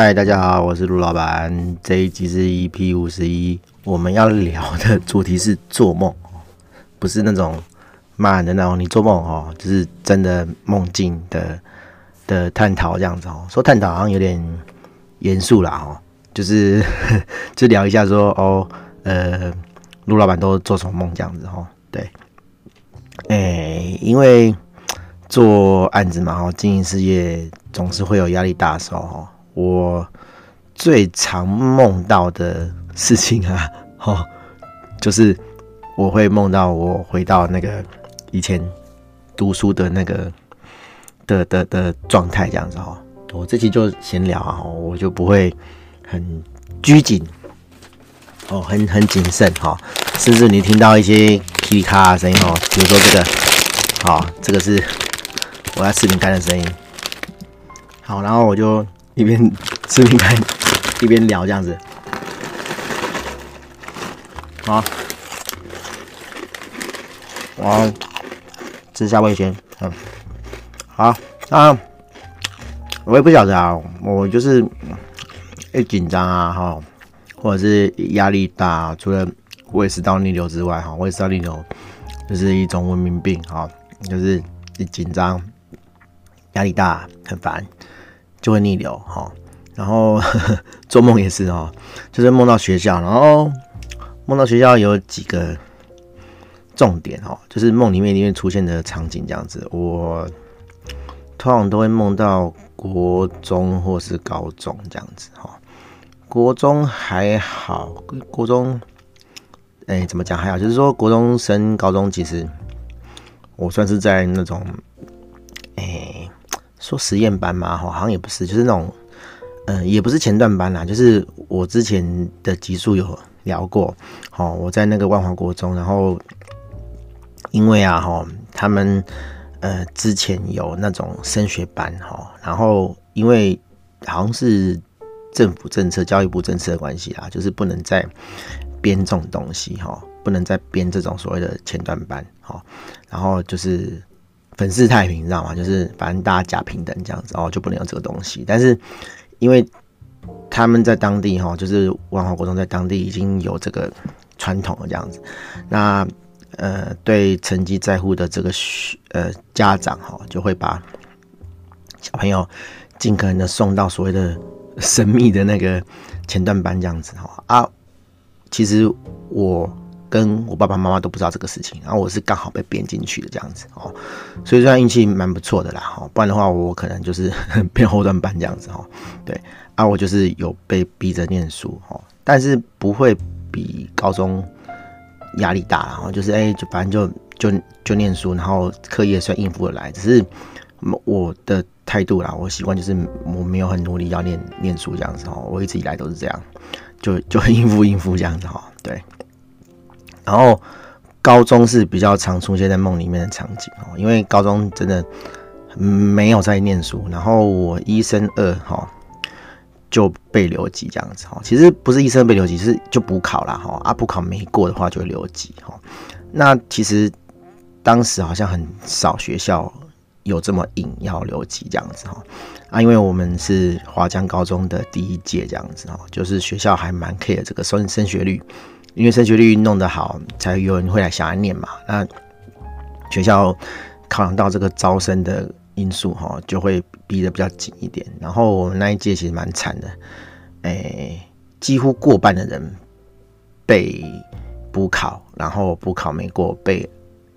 嗨，大家好，我是陆老板。这一集是 EP 五十一，我们要聊的主题是做梦，不是那种骂人的那种。你做梦哦，就是真的梦境的的探讨这样子哦。说探讨好像有点严肃啦哦，就是 就聊一下说哦，呃，陆老板都做什么梦这样子哦。对，哎，因为做案子嘛，哦，经营事业总是会有压力大的时候哦。我最常梦到的事情啊，哦，就是我会梦到我回到那个以前读书的那个的的的状态，这样子哦。我这期就闲聊啊，我就不会很拘谨，哦，很很谨慎哈。甚至你听到一些噼里咔啦声音哦，比如说这个，好，这个是我要吃饼干的声音。好，然后我就。一边吃饼干一边聊这样子，好，我吃下味先，嗯，好啊，我也不晓得啊，我就是一紧张啊，哈，或者是压力大，除了胃食道逆流之外，哈，胃食道逆流就是一种文明病，哈，就是一紧张，压力大，很烦。就会逆流哈，然后呵 呵做梦也是哦，就是梦到学校，然后梦到学校有几个重点哦，就是梦里面里面出现的场景这样子。我通常都会梦到国中或是高中这样子哈。国中还好，国中哎怎么讲还好，就是说国中升高中，其实我算是在那种哎。说实验班嘛，好像也不是，就是那种，嗯、也不是前段班啦，就是我之前的集数有聊过，好，我在那个万华国中，然后因为啊，哈，他们呃之前有那种升学班，哈，然后因为好像是政府政策、教育部政策的关系啊，就是不能再编这种东西，哈，不能再编这种所谓的前段班，哈，然后就是。粉饰太平，你知道吗？就是反正大家假平等这样子哦，就不能有这个东西。但是因为他们在当地哈，就是万华国中在当地已经有这个传统了这样子。那呃，对成绩在乎的这个呃家长哈，就会把小朋友尽可能的送到所谓的神秘的那个前段班这样子哈啊。其实我。跟我爸爸妈妈都不知道这个事情，然后我是刚好被编进去的这样子哦，所以算运气蛮不错的啦哈，不然的话我可能就是 偏后段班这样子哈，对。啊，我就是有被逼着念书哈，但是不会比高中压力大，然后就是哎，就反正就就就念书，然后课业算应付得来，只是我的态度啦，我习惯就是我没有很努力要念念书这样子哈，我一直以来都是这样，就就应付应付这样子哈，对。然后高中是比较常出现在梦里面的场景哦，因为高中真的没有在念书，然后我一升二哈就被留级这样子哈，其实不是一升二被留级，是就补考啦哈，啊补考没过的话就留级哈。那其实当时好像很少学校有这么硬要留级这样子哈，啊因为我们是华江高中的第一届这样子哈，就是学校还蛮 care 这个升升学率。因为升学率弄得好，才有人会来想来念嘛。那学校考量到这个招生的因素，哈，就会逼得比较紧一点。然后我们那一届其实蛮惨的，哎、几乎过半的人被补考，然后补考没过，被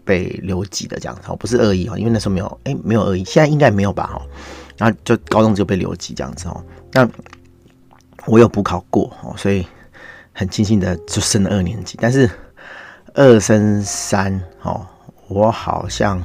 被留级的这样子。不是恶意哈，因为那时候没有，哎、没有恶意，现在应该没有吧？哈，然后就高中就被留级这样子哦。那我有补考过，哦，所以。很庆幸的就升了二年级，但是二升三哦，我好像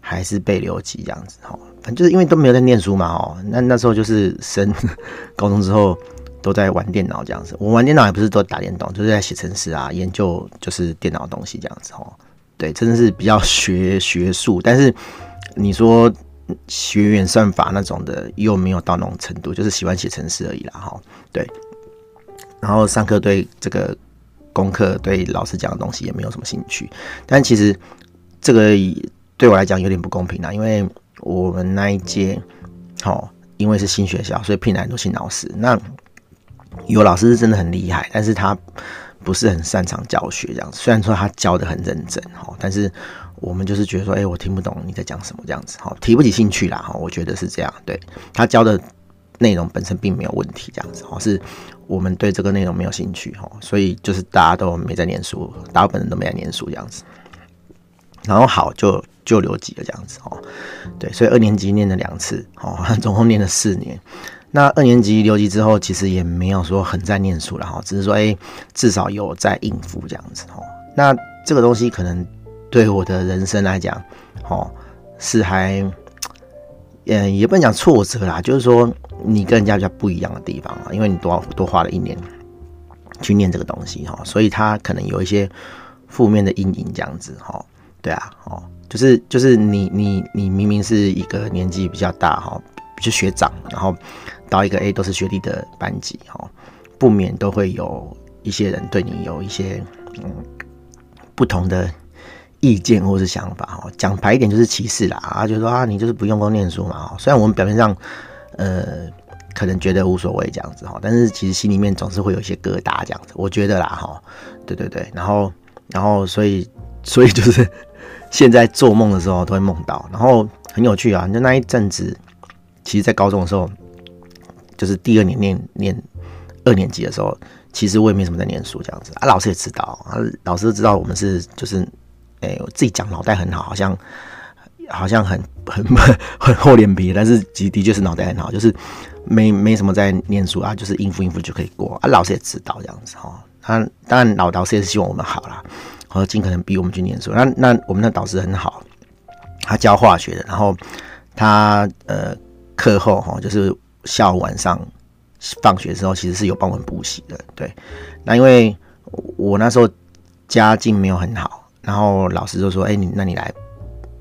还是被留级这样子哦。反正就是因为都没有在念书嘛哦，那那时候就是升 高中之后都在玩电脑这样子。我玩电脑也不是都打电动，就是在写程式啊，研究就是电脑东西这样子哦。对，真的是比较学学术，但是你说学演算法那种的又没有到那种程度，就是喜欢写程式而已啦哈。对。然后上课对这个功课对老师讲的东西也没有什么兴趣，但其实这个对我来讲有点不公平啦，因为我们那一届，好，因为是新学校，所以聘来很多新老师。那有老师是真的很厉害，但是他不是很擅长教学这样子。虽然说他教得很认真哈，但是我们就是觉得说，哎，我听不懂你在讲什么这样子哈，提不起兴趣啦哈。我觉得是这样，对，他教的内容本身并没有问题这样子哦，是我们对这个内容没有兴趣哈，所以就是大家都没在念书，大部分人都没在念书这样子。然后好就就留级了这样子哦，对，所以二年级念了两次哦，总共念了四年。那二年级留级之后，其实也没有说很在念书了哈，只是说哎，至少有在应付这样子哦。那这个东西可能对我的人生来讲，哦，是还，嗯，也不能讲挫折啦，就是说你跟人家比较不一样的地方啊，因为你多多花了一年去念这个东西哈，所以他可能有一些负面的阴影这样子哈。对啊，哦，就是就是你你你明明是一个年纪比较大哈，就学长，然后到一个 A 都是学弟的班级哈，不免都会有一些人对你有一些嗯不同的意见或是想法哦，讲白一点就是歧视啦啊，就是说啊你就是不用功念书嘛，虽然我们表面上呃可能觉得无所谓这样子哈，但是其实心里面总是会有一些疙瘩这样子，我觉得啦哈，对对对，然后然后所以 所以就是。现在做梦的时候都会梦到，然后很有趣啊！就那一阵子，其实，在高中的时候，就是第二年念念二年级的时候，其实我也没什么在念书这样子啊。老师也知道啊，老师都知道我们是就是，哎、我自己讲脑袋很好，好像好像很很 很厚脸皮，但是其实的确是脑袋很好，就是没没什么在念书啊，就是应付应付就可以过啊。老师也知道这样子哦，他当然老导师也是希望我们好啦。和尽可能逼我们去念书。那那我们的导师很好，他教化学的。然后他呃课后哈，就是下午晚上放学的时候，其实是有帮我们补习的。对，那因为我那时候家境没有很好，然后老师就说：“哎，你那你来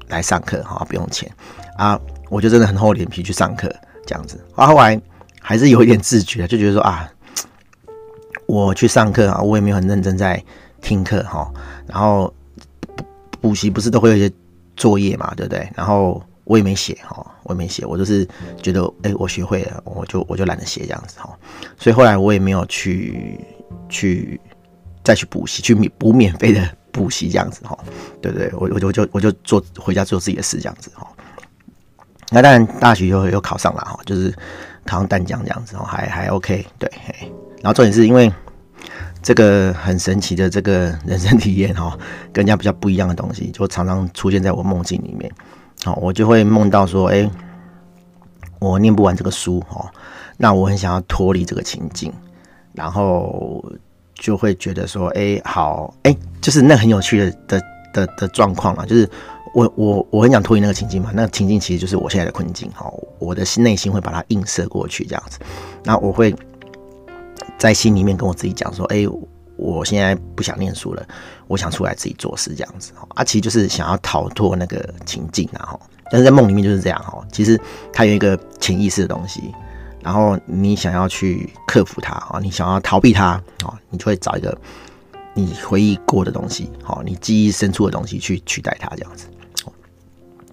来上课哈，不用钱啊。”我就真的很厚脸皮去上课这样子。啊，后来还是有一点自觉，就觉得说啊，我去上课啊，我也没有很认真在。听课哈，然后补习不是都会有一些作业嘛，对不对？然后我也没写哈，我也没写，我就是觉得哎，我学会了，我就我就懒得写这样子哈。所以后来我也没有去去再去补习，去补免费的补习这样子哈。对对，我我就我就我就做回家做自己的事这样子哈。那当然大学又又考上了哈，就是考上淡江这样子哈，还还 OK 对。然后重点是因为。这个很神奇的这个人生体验哈，跟人家比较不一样的东西，就常常出现在我梦境里面。好，我就会梦到说，哎，我念不完这个书哈，那我很想要脱离这个情境，然后就会觉得说，哎，好，哎，就是那很有趣的的的的状况嘛，就是我我我很想脱离那个情境嘛，那个情境其实就是我现在的困境哈，我的心内心会把它映射过去这样子，那我会。在心里面跟我自己讲说：“哎，我现在不想念书了，我想出来自己做事这样子。”啊，其实就是想要逃脱那个情境啊。哈，但是在梦里面就是这样哈。其实它有一个潜意识的东西，然后你想要去克服它啊，你想要逃避它啊，你就会找一个你回忆过的东西，好，你记忆深处的东西去取代它这样子。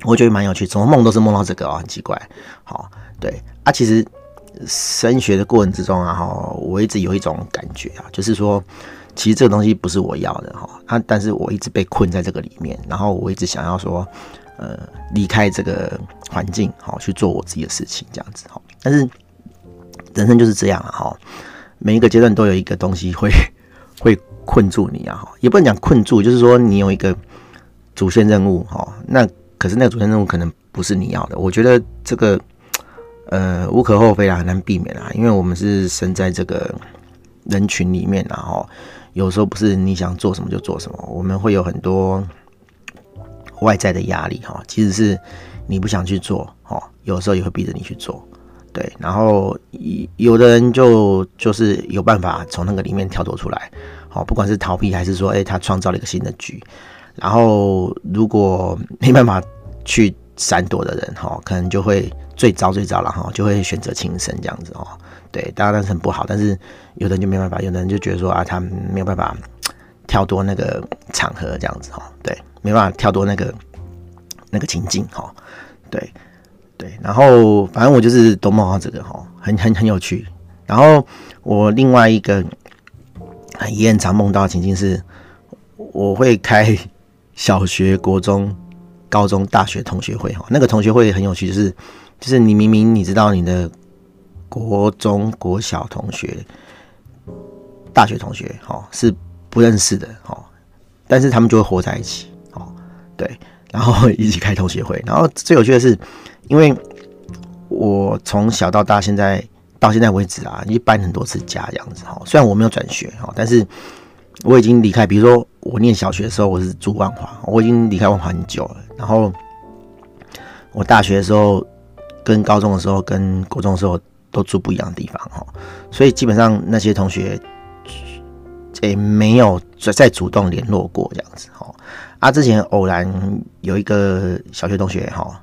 我觉得蛮有趣，怎么梦都是梦到这个啊，很奇怪。好，对啊，其实。升学的过程之中啊，哈，我一直有一种感觉啊，就是说，其实这个东西不是我要的哈，啊，但是我一直被困在这个里面，然后我一直想要说，呃，离开这个环境，好，去做我自己的事情，这样子哈。但是人生就是这样啊，哈，每一个阶段都有一个东西会会困住你啊，哈，也不能讲困住，就是说你有一个主线任务，哈，那可是那个主线任务可能不是你要的，我觉得这个。呃，无可厚非啦，很难避免啦，因为我们是生在这个人群里面，然后有时候不是你想做什么就做什么，我们会有很多外在的压力哈，其实是你不想去做哈，有时候也会逼着你去做，对，然后有的人就就是有办法从那个里面跳脱出来，好，不管是逃避还是说，哎，他创造了一个新的局，然后如果 没办法去闪躲的人哈，可能就会。最糟最糟了哈，就会选择轻生这样子哦。对，当然是很不好，但是有的人就没办法，有的人就觉得说啊，他没有办法跳脱那个场合这样子哈。对，没办法跳脱那个那个情境哈。对，对，然后反正我就是都梦到这个哈，很很很有趣。然后我另外一个也很常梦到的情境是，我会开小学、国中、高中、大学同学会哈，那个同学会很有趣，就是就是你明明你知道你的国中国小同学、大学同学哈是不认识的哈，但是他们就会活在一起哦，对，然后一起开同学会，然后最有趣的是，因为我从小到大现在。到现在为止啊，已经搬很多次家这样子哈。虽然我没有转学哈，但是我已经离开。比如说我念小学的时候，我是住万华，我已经离开万华很久了。然后我大学的时候、跟高中的时候、跟国中的时候都住不一样的地方哈。所以基本上那些同学也没有再再主动联络过这样子哈。啊，之前偶然有一个小学同学哈。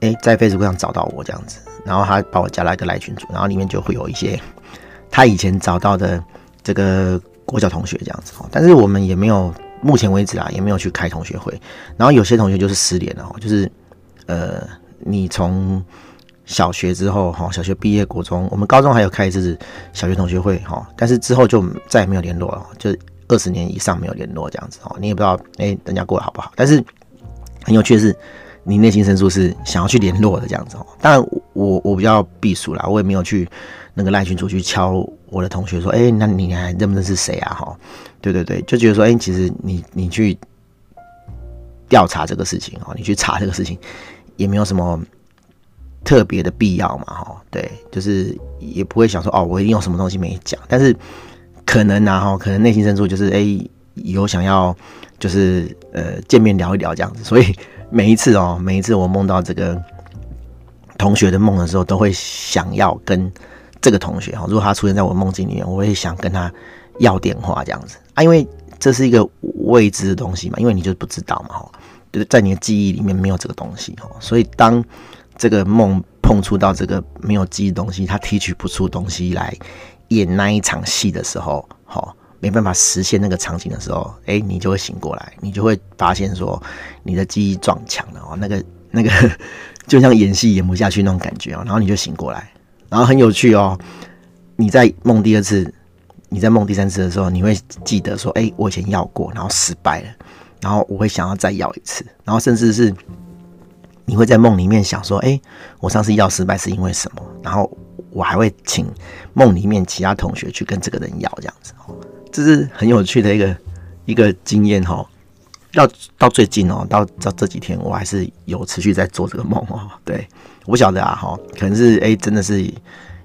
哎，在 Facebook 上找到我这样子，然后他把我加了一个来群组，然后里面就会有一些他以前找到的这个国小同学这样子哦。但是我们也没有，目前为止啊，也没有去开同学会。然后有些同学就是失联了，就是呃，你从小学之后哈，小学毕业，国中，我们高中还有开一次小学同学会哈，但是之后就再也没有联络了，就二十年以上没有联络这样子哦。你也不知道哎，人家过得好不好？但是很有趣的是。你内心深处是想要去联络的这样子哦，当然我我比较避暑啦，我也没有去那个赖群组去敲我的同学说，哎，那你还认不认识谁啊？哈，对对对，就觉得说，哎，其实你你去调查这个事情哦，你去查这个事情也没有什么特别的必要嘛，哈，对，就是也不会想说，哦，我一定有什么东西没讲，但是可能啊，哈，可能内心深处就是，哎，有想要就是呃见面聊一聊这样子，所以。每一次哦，每一次我梦到这个同学的梦的时候，都会想要跟这个同学哈，如果他出现在我梦境里面，我会想跟他要电话这样子啊，因为这是一个未知的东西嘛，因为你就不知道嘛哈，就是在你的记忆里面没有这个东西哈，所以当这个梦碰触到这个没有记忆的东西，他提取不出东西来演那一场戏的时候，哈。没办法实现那个场景的时候，哎，你就会醒过来，你就会发现说你的记忆撞墙了哦，那个那个 就像演戏演不下去那种感觉哦，然后你就醒过来，然后很有趣哦。你在梦第二次，你在梦第三次的时候，你会记得说，哎，我以前要过，然后失败了，然后我会想要再要一次，然后甚至是你会在梦里面想说，哎，我上次要失败是因为什么？然后我还会请梦里面其他同学去跟这个人要这样子哦。这是很有趣的一个一个经验哈，到到最近哦，到到这几天我还是有持续在做这个梦哦。对，我晓得啊哈，可能是哎，真的是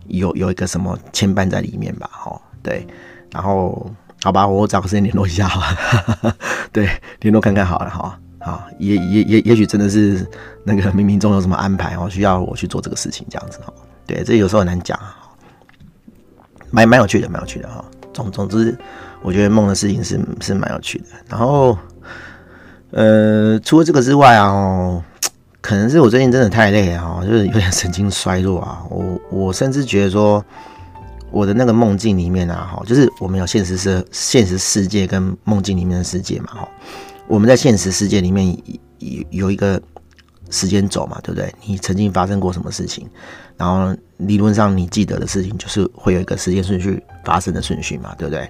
有有一个什么牵绊在里面吧哈。对，然后好吧，我找个时间联络一下哈。对，联络看看好了哈。好，也也也也许真的是那个冥冥中有什么安排哦，需要我去做这个事情这样子哈。对，这有时候很难讲啊，蛮蛮有趣的，蛮有趣的哈。总之，我觉得梦的事情是是蛮有趣的。然后，呃，除了这个之外啊，哦，可能是我最近真的太累啊，就是有点神经衰弱啊。我我甚至觉得说，我的那个梦境里面啊，哈，就是我们有现实世现实世界跟梦境里面的世界嘛，哈。我们在现实世界里面有有一个时间轴嘛，对不对？你曾经发生过什么事情？然后理论上你记得的事情，就是会有一个时间顺序发生的顺序嘛，对不对？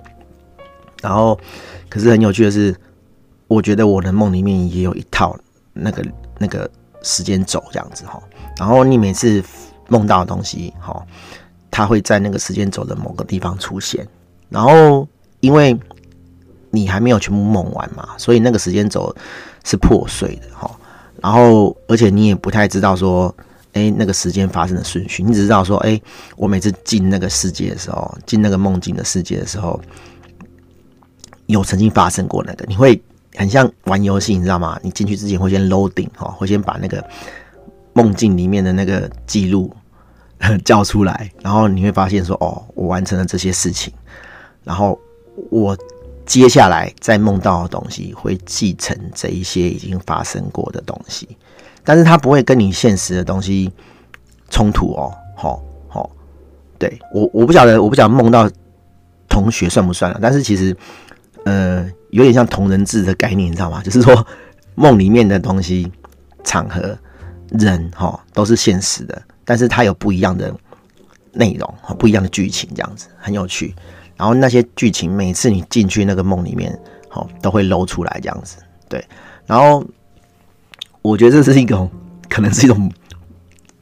然后，可是很有趣的是，我觉得我的梦里面也有一套那个那个时间轴这样子哈。然后你每次梦到的东西哈，它会在那个时间轴的某个地方出现。然后因为你还没有全部梦完嘛，所以那个时间轴是破碎的哈。然后而且你也不太知道说。哎，那个时间发生的顺序，你只知道说，哎，我每次进那个世界的时候，进那个梦境的世界的时候，有曾经发生过那个，你会很像玩游戏，你知道吗？你进去之前会先 loading 哈，会先把那个梦境里面的那个记录叫出来，然后你会发现说，哦，我完成了这些事情，然后我接下来再梦到的东西会继承这一些已经发生过的东西。但是它不会跟你现实的东西冲突哦，好，好，对，我我不晓得，我不晓得梦到同学算不算了，但是其实，呃，有点像同人志的概念，你知道吗？就是说梦里面的东西、场合人哈都是现实的，但是它有不一样的内容，不一样的剧情，这样子很有趣。然后那些剧情每次你进去那个梦里面，好都会露出来这样子，对。然后我觉得这是一种可能是一种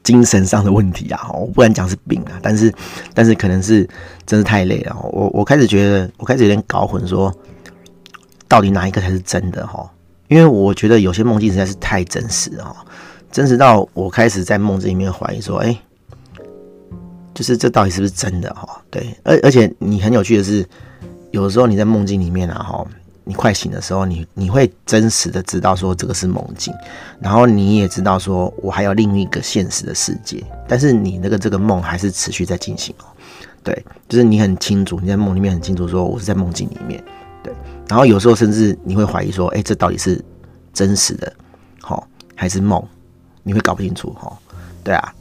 精神上的问题啊，我不敢讲是病啊，但是但是可能是真是太累了。我我开始觉得我开始有点搞混，说到底哪一个才是真的哈？因为我觉得有些梦境实在是太真实了，真实到我开始在梦境里面怀疑说，哎，就是这到底是不是真的哈？对，而而且你很有趣的是，有时候你在梦境里面啊哈。你快醒的时候，你你会真实的知道说这个是梦境，然后你也知道说我还有另一个现实的世界，但是你那个这个梦还是持续在进行哦。对，就是你很清楚，你在梦里面很清楚说我是在梦境里面，对。然后有时候甚至你会怀疑说，哎，这到底是真实的，好还是梦？你会搞不清楚哈。对啊，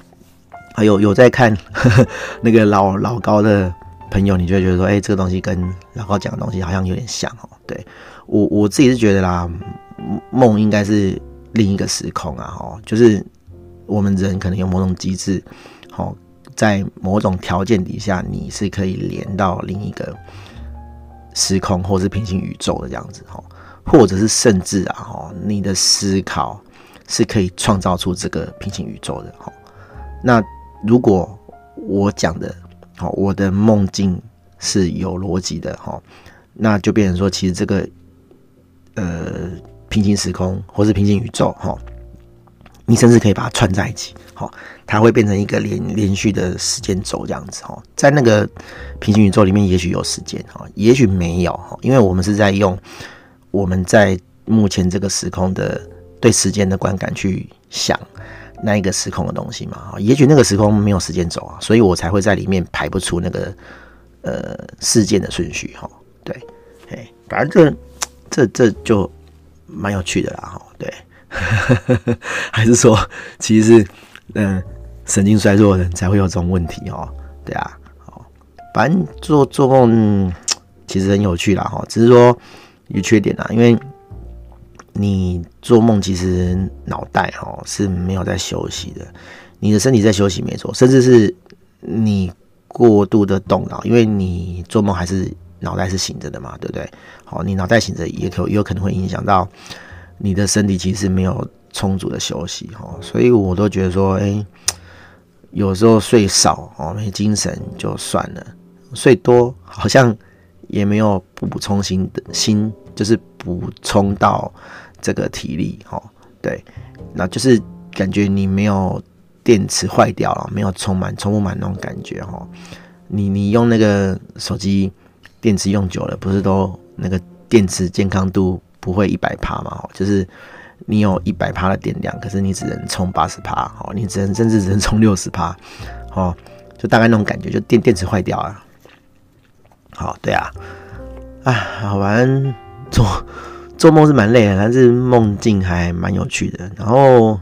还有有在看呵 呵那个老老高的。朋友，你就会觉得说，哎、这个东西跟老高讲的东西好像有点像哦。对，我我自己是觉得啦，梦应该是另一个时空啊，哈，就是我们人可能有某种机制，好，在某种条件底下，你是可以连到另一个时空或是平行宇宙的这样子，哈，或者是甚至啊，哈，你的思考是可以创造出这个平行宇宙的，哈。那如果我讲的。好，我的梦境是有逻辑的哈，那就变成说，其实这个呃平行时空或是平行宇宙哈，你甚至可以把它串在一起，好，它会变成一个连连续的时间轴这样子哈，在那个平行宇宙里面，也许有时间哈，也许没有哈，因为我们是在用我们在目前这个时空的对时间的观感去想。那一个时空的东西嘛，也许那个时空没有时间轴啊，所以我才会在里面排不出那个呃事件的顺序哈。对，哎，反正这这这就蛮有趣的啦哈。对，还是说其实是嗯、神经衰弱的人才会有这种问题哦。对啊，好，反正做做梦 其实很有趣啦哈，只是说有缺点啦，因为。你做梦其实脑袋哦是没有在休息的，你的身体在休息没错，甚至是你过度的动脑，因为你做梦还是脑袋是醒着的嘛，对不对？好，你脑袋醒着也可有可能会影响到你的身体，其实没有充足的休息哦，所以我都觉得说，哎，有时候睡少哦没精神就算了，睡多好像也没有补充新的新，就是补充到。这个体力哦，对，那就是感觉你没有电池坏掉了，没有充满，充不满那种感觉哦。你你用那个手机电池用久了，不是都那个电池健康度不会一百趴嘛？就是你有一百趴的电量，可是你只能充八十趴，哦，你只能甚至只能充六十趴，哦，就大概那种感觉，就电电池坏掉了。好，对啊，啊，好玩做。做梦是蛮累的，但是梦境还蛮有趣的。然后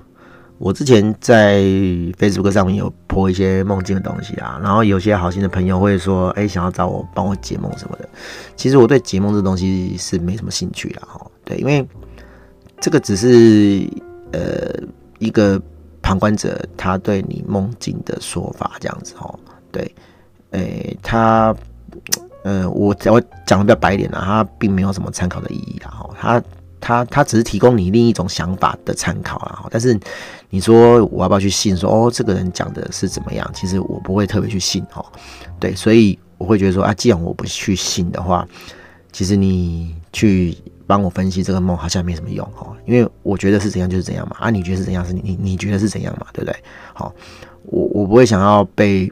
我之前在 Facebook 上面有 po 一些梦境的东西啊，然后有些好心的朋友会说，哎，想要找我帮我解梦什么的。其实我对解梦这东西是没什么兴趣的哈。对，因为这个只是呃一个旁观者他对你梦境的说法这样子哦。对，诶，他。呃，我我讲的比较白一点啊，它并没有什么参考的意义啦，他他他只是提供你另一种想法的参考啦，但是你说我要不要去信说，哦，这个人讲的是怎么样？其实我不会特别去信，哦，对，所以我会觉得说啊，既然我不去信的话，其实你去帮我分析这个梦好像没什么用，哦，因为我觉得是怎样就是怎样嘛，啊，你觉得是怎样是你你觉得是怎样嘛，对不对？好，我我不会想要被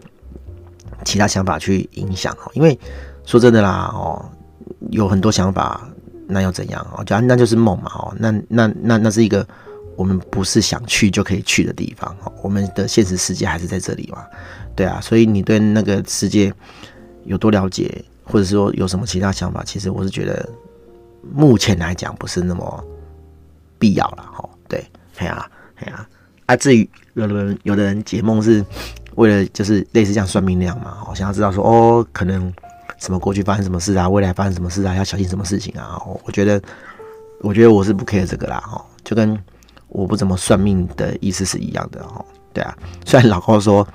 其他想法去影响，哦，因为。说真的啦，哦，有很多想法，那又怎样哦？就那就是梦嘛，哦，那那那那是一个我们不是想去就可以去的地方，哦，我们的现实世界还是在这里嘛，对啊，所以你对那个世界有多了解，或者说有什么其他想法，其实我是觉得目前来讲不是那么必要了，哦，对，哎呀，哎呀，啊，至于有的人有的人解梦是为了就是类似这样算命那样嘛，我想要知道说哦，可能。什么过去发生什么事啊？未来发生什么事啊？要小心什么事情啊？我觉得，我觉得我是不 care 这个啦，哦，就跟我不怎么算命的意思是一样的哦。对啊，虽然老高说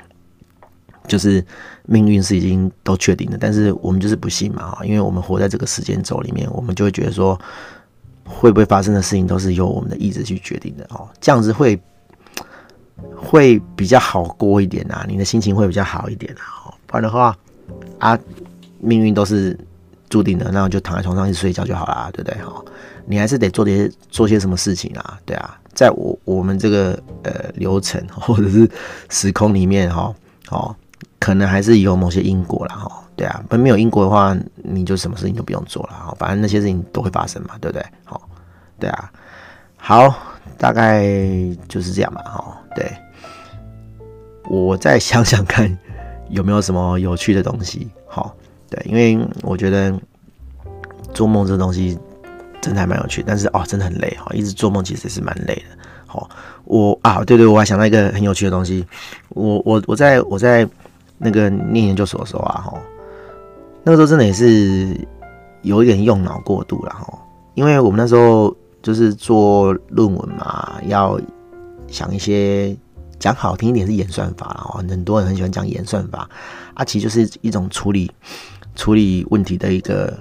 就是命运是已经都确定的，但是我们就是不信嘛，因为我们活在这个时间轴里面，我们就会觉得说会不会发生的事情都是由我们的意志去决定的哦，这样子会会比较好过一点啊，你的心情会比较好一点啊，不然的话啊，命运都是注定的，那我就躺在床上一直睡觉就好啦，对不对？哈，你还是得做点做些什么事情啊，对啊。在我我们这个呃流程 或者是时空里面哈，哦，可能还是有某些因果啦哈，对啊，不没有因果的话，你就什么事情都不用做了，反正那些事情都会发生嘛，对不对？好，对啊，好，大概就是这样嘛，哈，对，我再想想看有没有什么有趣的东西，好，对，因为我觉得做梦这东西。真的还蛮有趣，但是哦，真的很累哈，一直做梦其实是蛮累的。好，我啊，对对，我还想到一个很有趣的东西。我我我在我在那个念研究所的时候啊，哈，那个时候真的也是有一点用脑过度了哈，因为我们那时候就是做论文嘛，要想一些讲好听一点是演算法哦，很多人很喜欢讲演算法啊，其实就是一种处理处理问题的一个。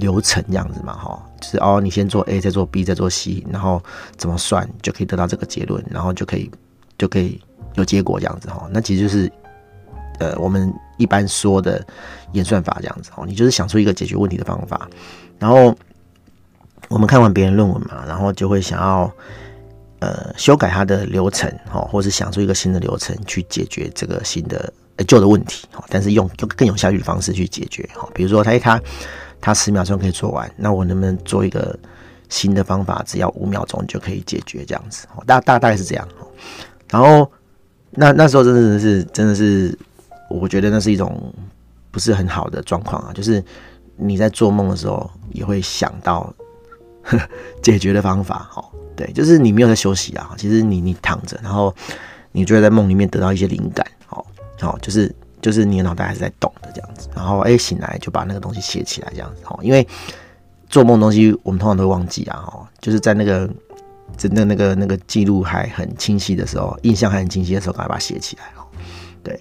流程这样子嘛，哈，就是哦，你先做 A，再做 B，再做 C，然后怎么算就可以得到这个结论，然后就可以就可以有结果这样子哈。那其实就是呃，我们一般说的演算法这样子哦，你就是想出一个解决问题的方法，然后我们看完别人论文嘛，然后就会想要呃修改它的流程哈，或是想出一个新的流程去解决这个新的旧的问题哈，但是用更更有效率的方式去解决哈，比如说他一他。他十秒钟可以做完，那我能不能做一个新的方法，只要五秒钟就可以解决这样子？大大大概是这样。然后那那时候真的是真的是，我觉得那是一种不是很好的状况啊。就是你在做梦的时候也会想到 解决的方法，哦，对，就是你没有在休息啊。其实你你躺着，然后你就会在梦里面得到一些灵感，好，好，就是。就是你的脑袋还是在动的这样子，然后哎、醒来就把那个东西写起来这样子哦，因为做梦东西我们通常都会忘记啊哦，就是在那个真的那个那个记录还很清晰的时候，印象还很清晰的时候，赶快把它写起来哦。对，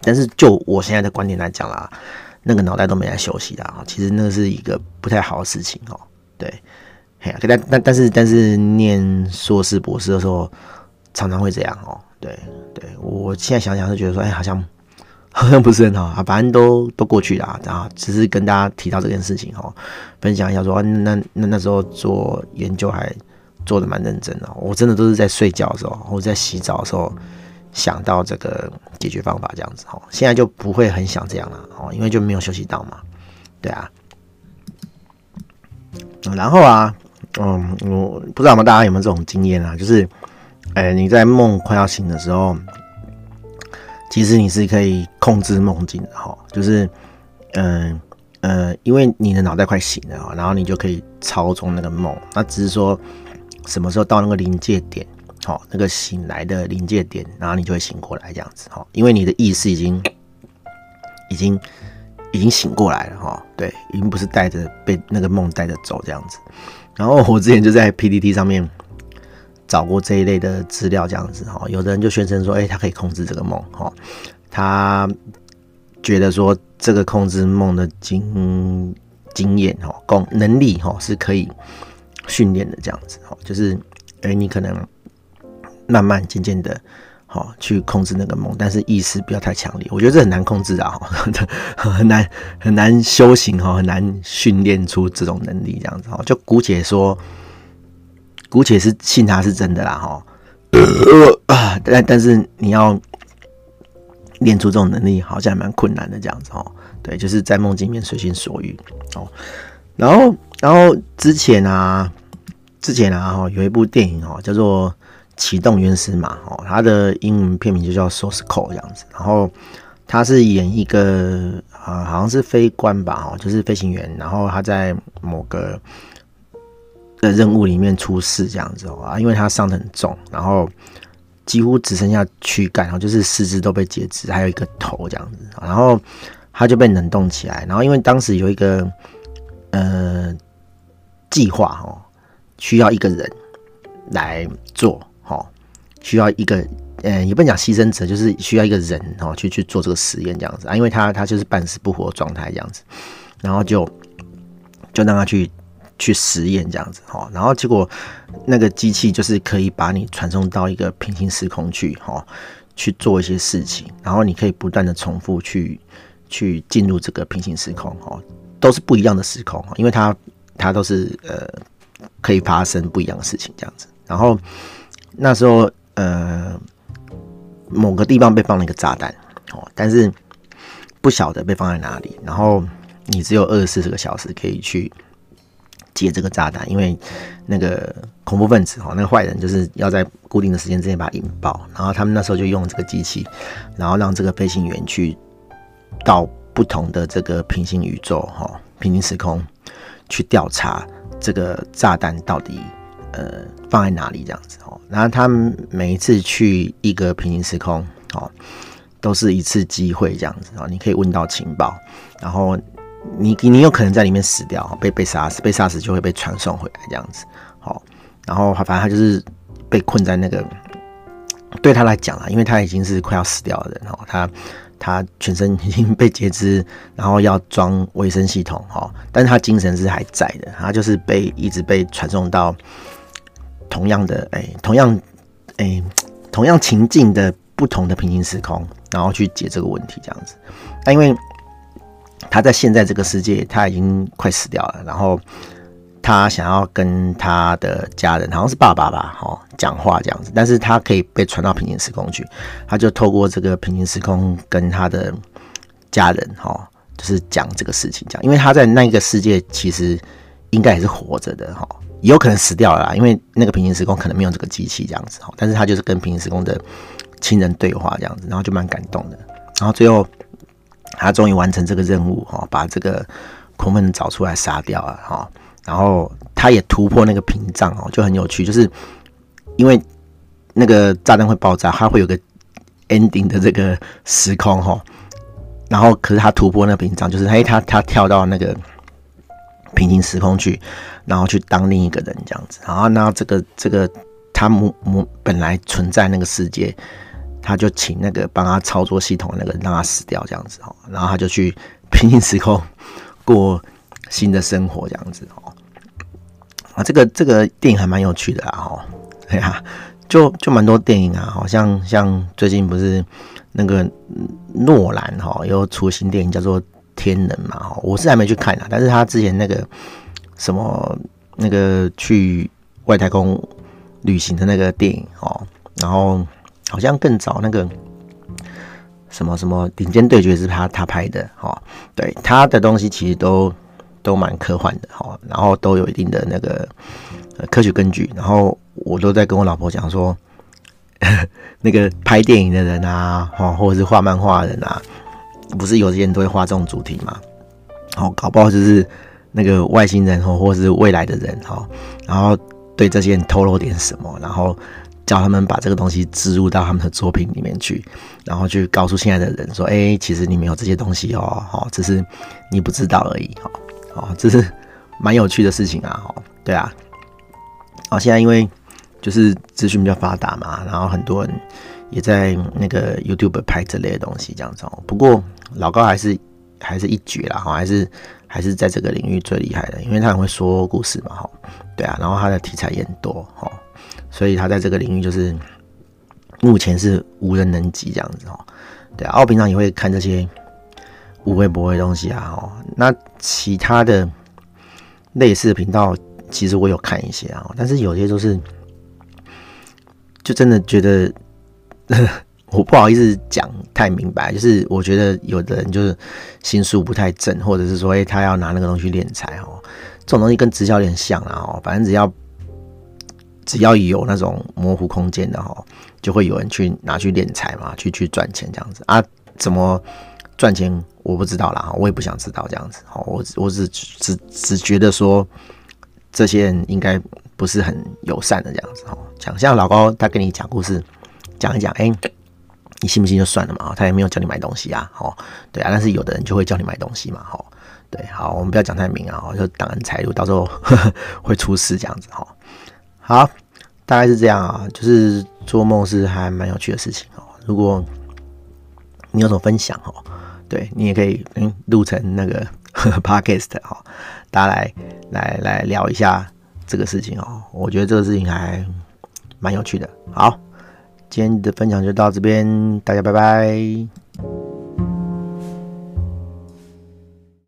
但是就我现在的观点来讲啦，那个脑袋都没在休息的啊，其实那是一个不太好的事情哦。对，嘿，但但但是但是念硕士博士的时候，常常会这样哦。对对，我现在想想是觉得说，哎、好像。好像不是很好啊，反正都都过去了啊，然后只是跟大家提到这件事情哦，分享一下说，那那那时候做研究还做的蛮认真的，我真的都是在睡觉的时候或者在洗澡的时候想到这个解决方法这样子哦，现在就不会很想这样了哦，因为就没有休息到嘛，对啊，然后啊，嗯，我不知道我们大家有没有这种经验啊，就是，哎，你在梦快要醒的时候。其实你是可以控制梦境的哈，就是，嗯呃，呃，因为你的脑袋快醒了，然后你就可以操纵那个梦。那只是说什么时候到那个临界点，好，那个醒来的临界点，然后你就会醒过来这样子哈。因为你的意识已经已经已经醒过来了哈，对，已经不是带着被那个梦带着走这样子。然后我之前就在 PPT 上面。找过这一类的资料，这样子哈，有的人就宣称说，哎，他可以控制这个梦哈，他觉得说这个控制梦的经经验哈，功能力哈是可以训练的，这样子哈，就是哎，你可能慢慢渐渐的哈去控制那个梦，但是意识不要太强烈，我觉得这很难控制啊，很难很难修行哈，很难训练出这种能力，这样子哈，就姑且说。姑且是信他是真的啦，哈，但但是你要练出这种能力，好像还蛮困难的这样子哦。对，就是在梦境里面随心所欲哦。然后，然后之前啊，之前啊，哈，有一部电影哦，叫做《启动原始码》哦，它的英文片名就叫 Source Code 这样子。然后他是演一个啊，好像是飞官吧，哦，就是飞行员，然后他在某个。的任务里面出事这样子哦啊，因为他伤得很重，然后几乎只剩下躯干，然后就是四肢都被截肢，还有一个头这样子，然后他就被冷冻起来，然后因为当时有一个呃计划哦，需要一个人来做，哈，需要一个，嗯，也不能讲牺牲者，就是需要一个人，哈，去去做这个实验这样子啊，因为他他就是半死不活的状态这样子，然后就就让他去去实验这样子，哈，然后结果那个机器就是可以把你传送到一个平行时空去，哈，去做一些事情，然后你可以不断的重复去去进入这个平行时空，哈，都是不一样的时空，因为它它都是呃。可以发生不一样的事情，这样子。然后那时候，呃，某个地方被放了一个炸弹，哦，但是不晓得被放在哪里。然后你只有二十四个小时可以去接这个炸弹，因为那个恐怖分子哦，那个坏人就是要在固定的时间之内把它引爆。然后他们那时候就用这个机器，然后让这个飞行员去到不同的这个平行宇宙，哈，平行时空去调查。这个炸弹到底呃放在哪里？这样子哦，然后他们每一次去一个平行时空哦，都是一次机会这样子哦，你可以问到情报，然后你你有可能在里面死掉，被被杀死，被杀死就会被传送回来这样子哦，然后反正他就是被困在那个，对他来讲啊，因为他已经是快要死掉的人哦，他。他全身已经被截肢，然后要装卫生系统哈，但是他精神是还在的，他就是被一直被传送到同样的哎、同样哎、同样情境的不同的平行时空，然后去解这个问题这样子。那因为他在现在这个世界他已经快死掉了，然后。他想要跟他的家人，好像是爸爸吧，哈，讲话这样子，但是他可以被传到平行时空去，他就透过这个平行时空跟他的家人，哈，就是讲这个事情，讲，因为他在那个世界其实应该也是活着的，哈，也有可能死掉了啦，因为那个平行时空可能没有这个机器这样子，哈，但是他就是跟平行时空的亲人对话这样子，然后就蛮感动的，然后最后他终于完成这个任务，哈，把这个恐怖分子找出来杀掉了，哈。然后他也突破那个屏障哦，就很有趣，就是因为那个炸弹会爆炸，它会有个 ending 的这个时空哈。然后可是他突破那个屏障，就是哎他他跳到那个平行时空去，然后去当另一个人这样子。然后那这个这个他母母本来存在那个世界，他就请那个帮他操作系统那个人让他死掉这样子哦。然后他就去平行时空过新的生活这样子哦。啊，这个这个电影还蛮有趣的啊，哦，对啊，就就蛮多电影啊，好像像最近不是那个诺兰哈，又出新电影叫做《天能》嘛，哈，我是还没去看啊，但是他之前那个什么那个去外太空旅行的那个电影哦，然后好像更早那个什么什么顶尖对决是他他拍的哈，对，他的东西其实都。都蛮科幻的哈，然后都有一定的那个科学根据，然后我都在跟我老婆讲说，那个拍电影的人啊，或者是画漫画的人啊，不是有些人都会画这种主题嘛，哦，搞不好就是那个外星人或或是未来的人哈，然后对这些人透露点什么，然后叫他们把这个东西植入到他们的作品里面去，然后去告诉现在的人说，哎，其实你没有这些东西哦，好，只是你不知道而已哈。哦，这是蛮有趣的事情啊！哦，对啊，哦，现在因为就是资讯比较发达嘛，然后很多人也在那个 YouTube 拍这类的东西，这样子哦。不过老高还是还是一绝啦，哈，还是还是在这个领域最厉害的，因为他很会说故事嘛，哈，对啊，然后他的题材也很多，哈，所以他在这个领域就是目前是无人能及这样子，哦，对啊，我平常也会看这些。无微不微的东西啊，哦，那其他的类似的频道，其实我有看一些啊，但是有些就是，就真的觉得 我不好意思讲太明白，就是我觉得有的人就是心术不太正，或者是说，哎，他要拿那个东西敛财哦，这种东西跟直销有点像啊，哦，反正只要只要有那种模糊空间的哈，就会有人去拿去敛财嘛，去去赚钱这样子啊，怎么？赚钱我不知道啦，我也不想知道这样子。好，我我只只只觉得说，这些人应该不是很友善的这样子。哈，讲像老高他跟你讲故事，讲一讲，哎，你信不信就算了嘛。他也没有叫你买东西啊。好，对啊，但是有的人就会叫你买东西嘛。好，对，好，我们不要讲太明啊，就挡人财路，到时候呵 呵会出事这样子。哈，好，大概是这样啊，就是做梦是还蛮有趣的事情哦。如果你有什么分享哦，对你也可以嗯录成那个 podcast 哈，大家来来来聊一下这个事情哦。我觉得这个事情还蛮有趣的。好，今天的分享就到这边，大家拜拜。